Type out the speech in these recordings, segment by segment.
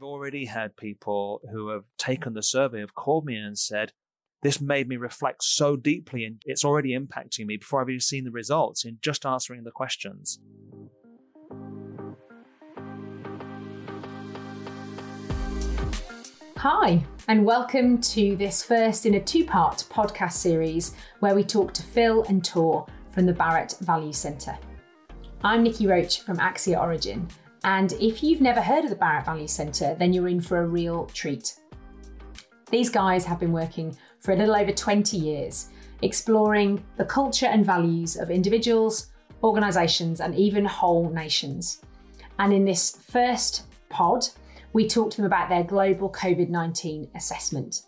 I've already had people who have taken the survey have called me and said, this made me reflect so deeply and it's already impacting me before I've even seen the results in just answering the questions. Hi, and welcome to this first in a two part podcast series where we talk to Phil and Tor from the Barrett Value Centre. I'm Nikki Roach from Axia Origin, and if you've never heard of the Barrett Value Centre, then you're in for a real treat. These guys have been working for a little over 20 years, exploring the culture and values of individuals, organisations, and even whole nations. And in this first pod, we talked to them about their global COVID 19 assessment.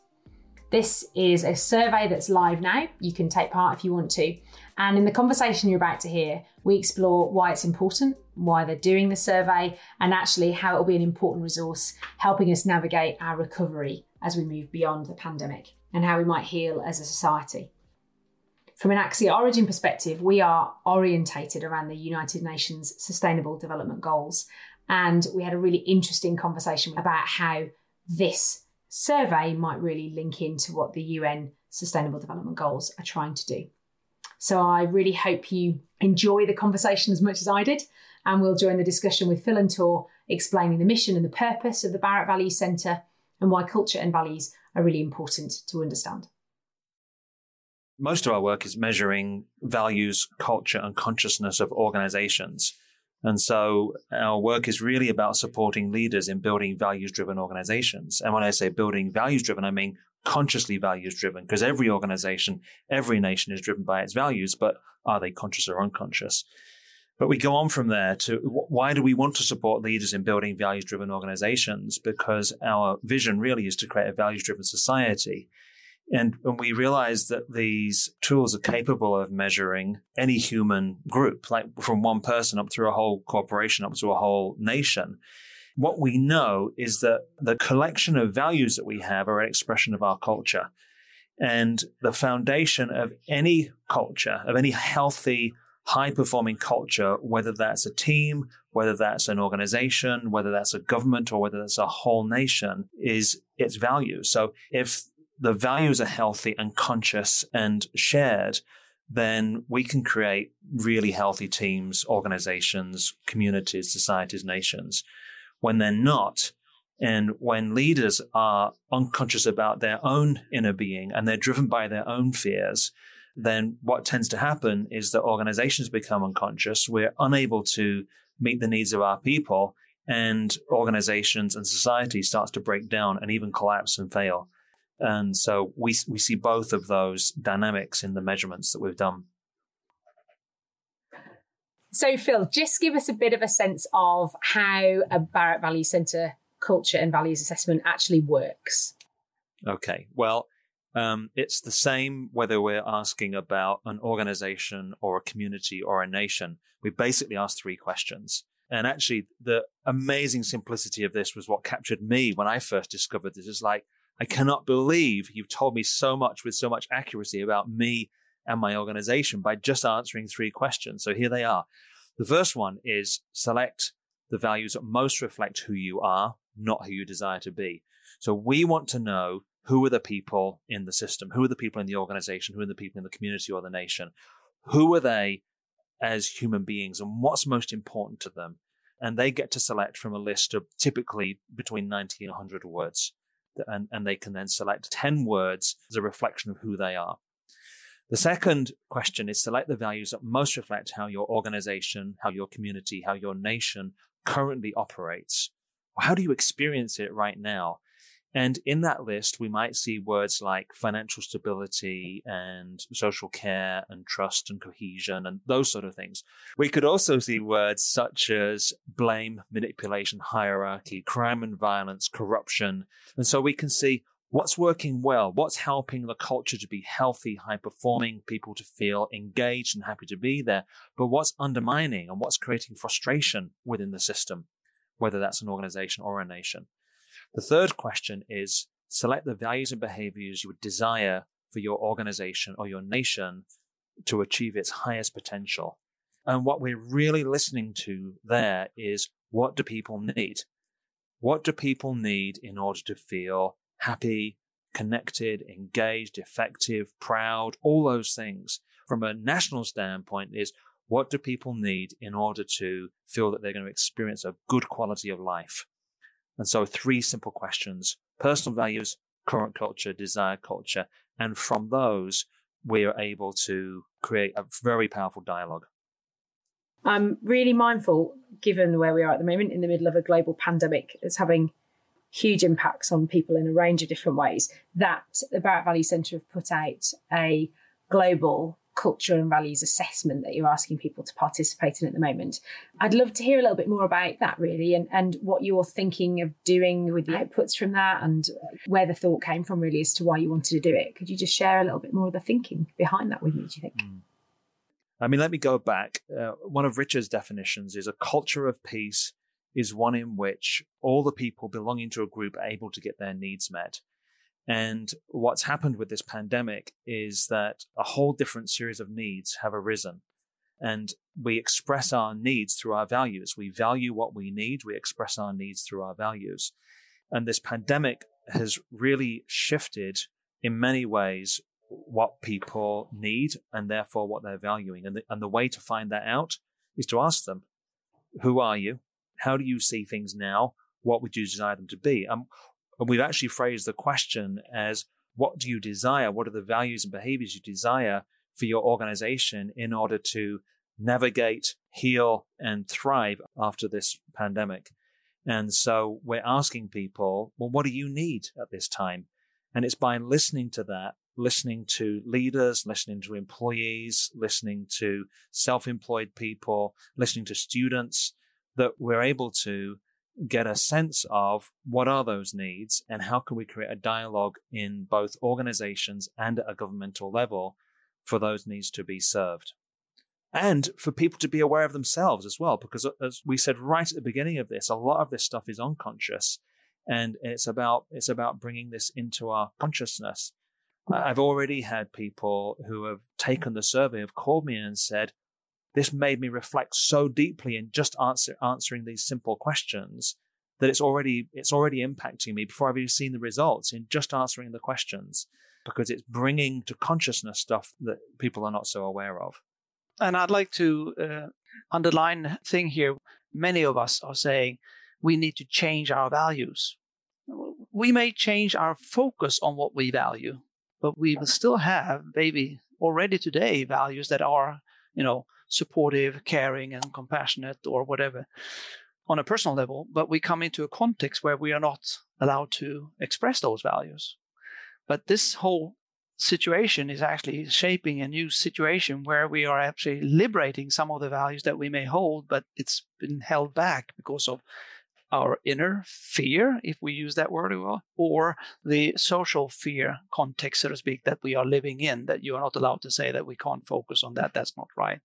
This is a survey that's live now. You can take part if you want to. And in the conversation you're about to hear, we explore why it's important, why they're doing the survey, and actually how it will be an important resource helping us navigate our recovery as we move beyond the pandemic and how we might heal as a society. From an Axia Origin perspective, we are orientated around the United Nations Sustainable Development Goals and we had a really interesting conversation about how this survey might really link into what the UN Sustainable Development Goals are trying to do. So I really hope you enjoy the conversation as much as I did. And we'll join the discussion with Phil and Tor explaining the mission and the purpose of the Barrett Value Centre and why culture and values are really important to understand. Most of our work is measuring values, culture, and consciousness of organizations. And so our work is really about supporting leaders in building values driven organizations. And when I say building values driven, I mean consciously values driven because every organization, every nation is driven by its values, but are they conscious or unconscious? But we go on from there to why do we want to support leaders in building values driven organizations? Because our vision really is to create a values driven society. And when we realize that these tools are capable of measuring any human group, like from one person up through a whole corporation, up to a whole nation, what we know is that the collection of values that we have are an expression of our culture. And the foundation of any culture, of any healthy, high performing culture, whether that's a team, whether that's an organization, whether that's a government, or whether that's a whole nation, is its values. So if the values are healthy and conscious and shared, then we can create really healthy teams, organizations, communities, societies, nations. When they're not, and when leaders are unconscious about their own inner being and they're driven by their own fears, then what tends to happen is that organizations become unconscious. We're unable to meet the needs of our people and organizations and society starts to break down and even collapse and fail. And so we, we see both of those dynamics in the measurements that we've done. So, Phil, just give us a bit of a sense of how a Barrett Value Centre culture and values assessment actually works. Okay. Well, um, it's the same whether we're asking about an organization or a community or a nation. We basically ask three questions. And actually, the amazing simplicity of this was what captured me when I first discovered this. Is like, I cannot believe you've told me so much with so much accuracy about me and my organization by just answering three questions. So here they are. The first one is select the values that most reflect who you are, not who you desire to be. So we want to know who are the people in the system? Who are the people in the organization? Who are the people in the community or the nation? Who are they as human beings and what's most important to them? And they get to select from a list of typically between 90 and 100 words and, and they can then select 10 words as a reflection of who they are. The second question is select the values that most reflect how your organization, how your community, how your nation currently operates. How do you experience it right now? And in that list, we might see words like financial stability and social care and trust and cohesion and those sort of things. We could also see words such as blame, manipulation, hierarchy, crime and violence, corruption. And so we can see what's working well, what's helping the culture to be healthy, high performing, people to feel engaged and happy to be there, but what's undermining and what's creating frustration within the system, whether that's an organization or a nation. The third question is select the values and behaviors you would desire for your organization or your nation to achieve its highest potential. And what we're really listening to there is what do people need? what do people need in order to feel happy, connected, engaged, effective, proud, all those things. From a national standpoint is what do people need in order to feel that they're going to experience a good quality of life? And so three simple questions, personal values, current culture, desired culture. And from those, we are able to create a very powerful dialogue. I'm really mindful, given where we are at the moment in the middle of a global pandemic, it's having huge impacts on people in a range of different ways. That the Barrett Value Centre have put out a global culture and values assessment that you're asking people to participate in at the moment. I'd love to hear a little bit more about that, really, and, and what you're thinking of doing with the outputs from that and where the thought came from, really, as to why you wanted to do it. Could you just share a little bit more of the thinking behind that with me, do you think? Mm. I mean, let me go back. Uh, one of Richard's definitions is a culture of peace is one in which all the people belonging to a group are able to get their needs met. And what's happened with this pandemic is that a whole different series of needs have arisen. And we express our needs through our values. We value what we need. We express our needs through our values. And this pandemic has really shifted in many ways what people need and therefore what they're valuing. And the, and the way to find that out is to ask them, who are you? How do you see things now? What would you desire them to be? Um, and we've actually phrased the question as what do you desire? What are the values and behaviors you desire for your organization in order to navigate, heal, and thrive after this pandemic? And so we're asking people, well, what do you need at this time? And it's by listening to that, listening to leaders, listening to employees, listening to self-employed people, listening to students, that we're able to get a sense of what are those needs and how can we create a dialogue in both organizations and at a governmental level for those needs to be served. And for people to be aware of themselves as well, because uh, as we said right at the beginning of this, a lot of this stuff is unconscious and it's about, it's about bringing this into our consciousness. I've already had people who have taken the survey have called me and said, this made me reflect so deeply in just answer, answering these simple questions that it's already it's already impacting me before I've even seen the results in just answering the questions because it's bringing to consciousness stuff that people are not so aware of. And I'd like to uh, underline thing here. Many of us are saying we need to change our values. We may change our focus on what we value, but we will still have maybe already today values that are, you know, supportive, caring, and compassionate, or whatever on a personal level, but we come into a context where we are not allowed to express those values. But this whole situation is actually shaping a new situation where we are actually liberating some of the values that we may hold, but it's been held back because of our inner fear, if we use that word or the social fear context, so to speak, that we are living in, that you are not allowed to say that we can't focus on that. That's not right.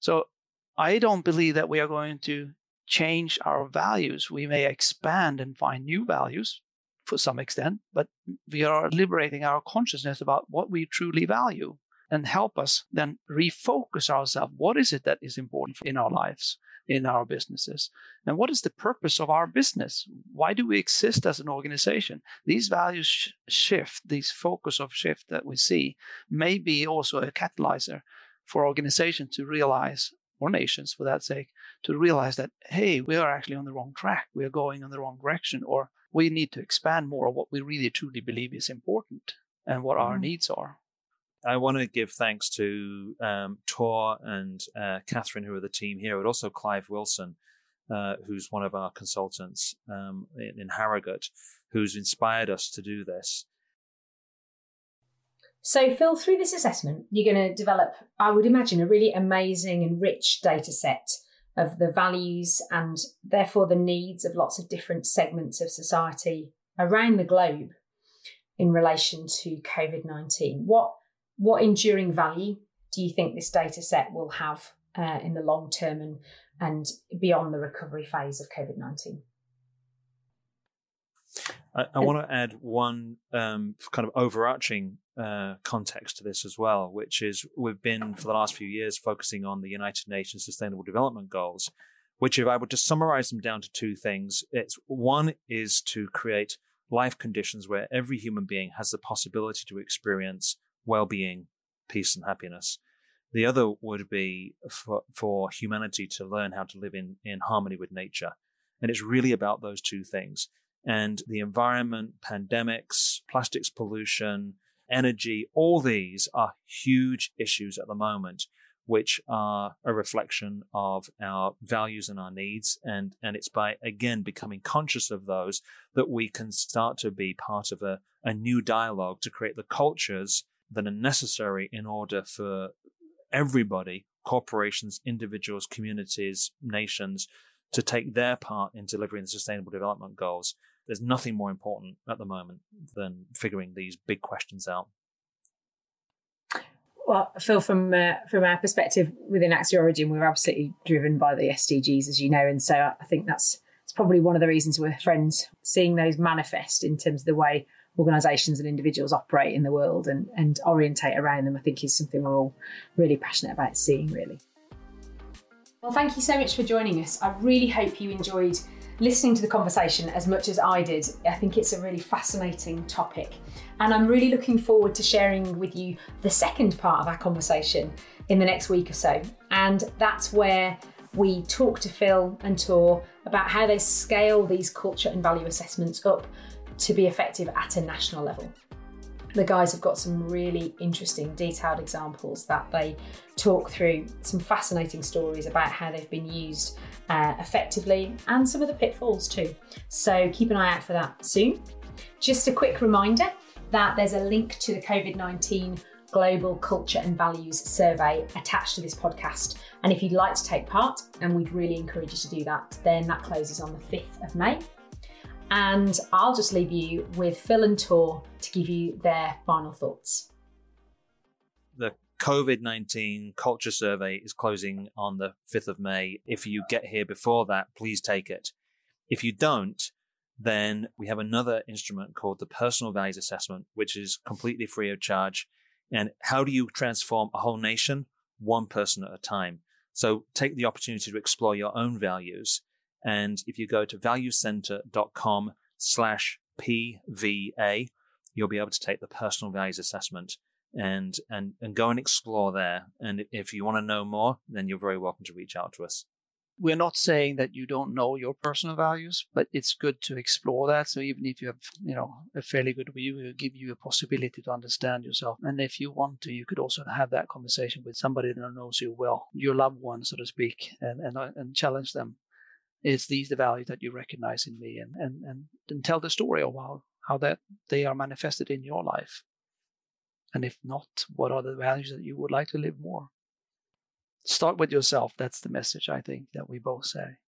So I don't believe that we are going to change our values. We may expand and find new values for some extent, but we are liberating our consciousness about what we truly value and help us then refocus ourselves. What is it that is important in our lives, in our businesses? And what is the purpose of our business? Why do we exist as an organization? These values sh- shift, these focus of shift that we see may be also a catalyzer for organizations to realize, or nations for that sake, to realize that, hey, we are actually on the wrong track. We are going in the wrong direction, or we need to expand more of what we really truly believe is important and what our mm-hmm. needs are. I want to give thanks to um, Tor and uh, Catherine, who are the team here, but also Clive Wilson, uh, who's one of our consultants um, in, in Harrogate, who's inspired us to do this. So, Phil, through this assessment, you're going to develop, I would imagine, a really amazing and rich data set of the values and therefore the needs of lots of different segments of society around the globe in relation to COVID 19. What, what enduring value do you think this data set will have uh, in the long term and, and beyond the recovery phase of COVID 19? I, I want to add one um, kind of overarching uh, context to this as well, which is we've been for the last few years focusing on the United Nations Sustainable Development Goals, which if I were to summarize them down to two things, it's one is to create life conditions where every human being has the possibility to experience well-being, peace and happiness. The other would be for, for humanity to learn how to live in, in harmony with nature. And it's really about those two things. And the environment, pandemics, plastics pollution, energy, all these are huge issues at the moment, which are a reflection of our values and our needs. And, and it's by, again, becoming conscious of those that we can start to be part of a, a new dialogue to create the cultures that are necessary in order for everybody, corporations, individuals, communities, nations, to take their part in delivering the sustainable development goals there's nothing more important at the moment than figuring these big questions out. Well, Phil, from uh, from our perspective within Axia Origin, we're absolutely driven by the SDGs, as you know, and so I think that's it's probably one of the reasons we're friends. Seeing those manifest in terms of the way organisations and individuals operate in the world and and orientate around them, I think is something we're all really passionate about seeing. Really. Well, thank you so much for joining us. I really hope you enjoyed listening to the conversation as much as I did. I think it's a really fascinating topic. And I'm really looking forward to sharing with you the second part of our conversation in the next week or so. And that's where we talk to Phil and Tor about how they scale these culture and value assessments up to be effective at a national level. The guys have got some really interesting, detailed examples that they talk through, some fascinating stories about how they've been used uh, effectively and some of the pitfalls too. So keep an eye out for that soon. Just a quick reminder that there's a link to the COVID 19 Global Culture and Values Survey attached to this podcast. And if you'd like to take part, and we'd really encourage you to do that, then that closes on the 5th of May. And I'll just leave you with Phil and Tor to give you their final thoughts. The COVID 19 culture survey is closing on the 5th of May. If you get here before that, please take it. If you don't, then we have another instrument called the personal values assessment, which is completely free of charge. And how do you transform a whole nation? One person at a time. So take the opportunity to explore your own values. And if you go to valuecenter.com slash PVA, you'll be able to take the personal values assessment and and and go and explore there. And if you want to know more, then you're very welcome to reach out to us. We're not saying that you don't know your personal values, but it's good to explore that. So even if you have, you know, a fairly good view, it'll give you a possibility to understand yourself. And if you want to, you could also have that conversation with somebody that knows you well, your loved one, so to speak, and and, uh, and challenge them. Is these the values that you recognize in me, and and and, and tell the story of how how that they are manifested in your life. And if not, what are the values that you would like to live more? Start with yourself. That's the message I think that we both say.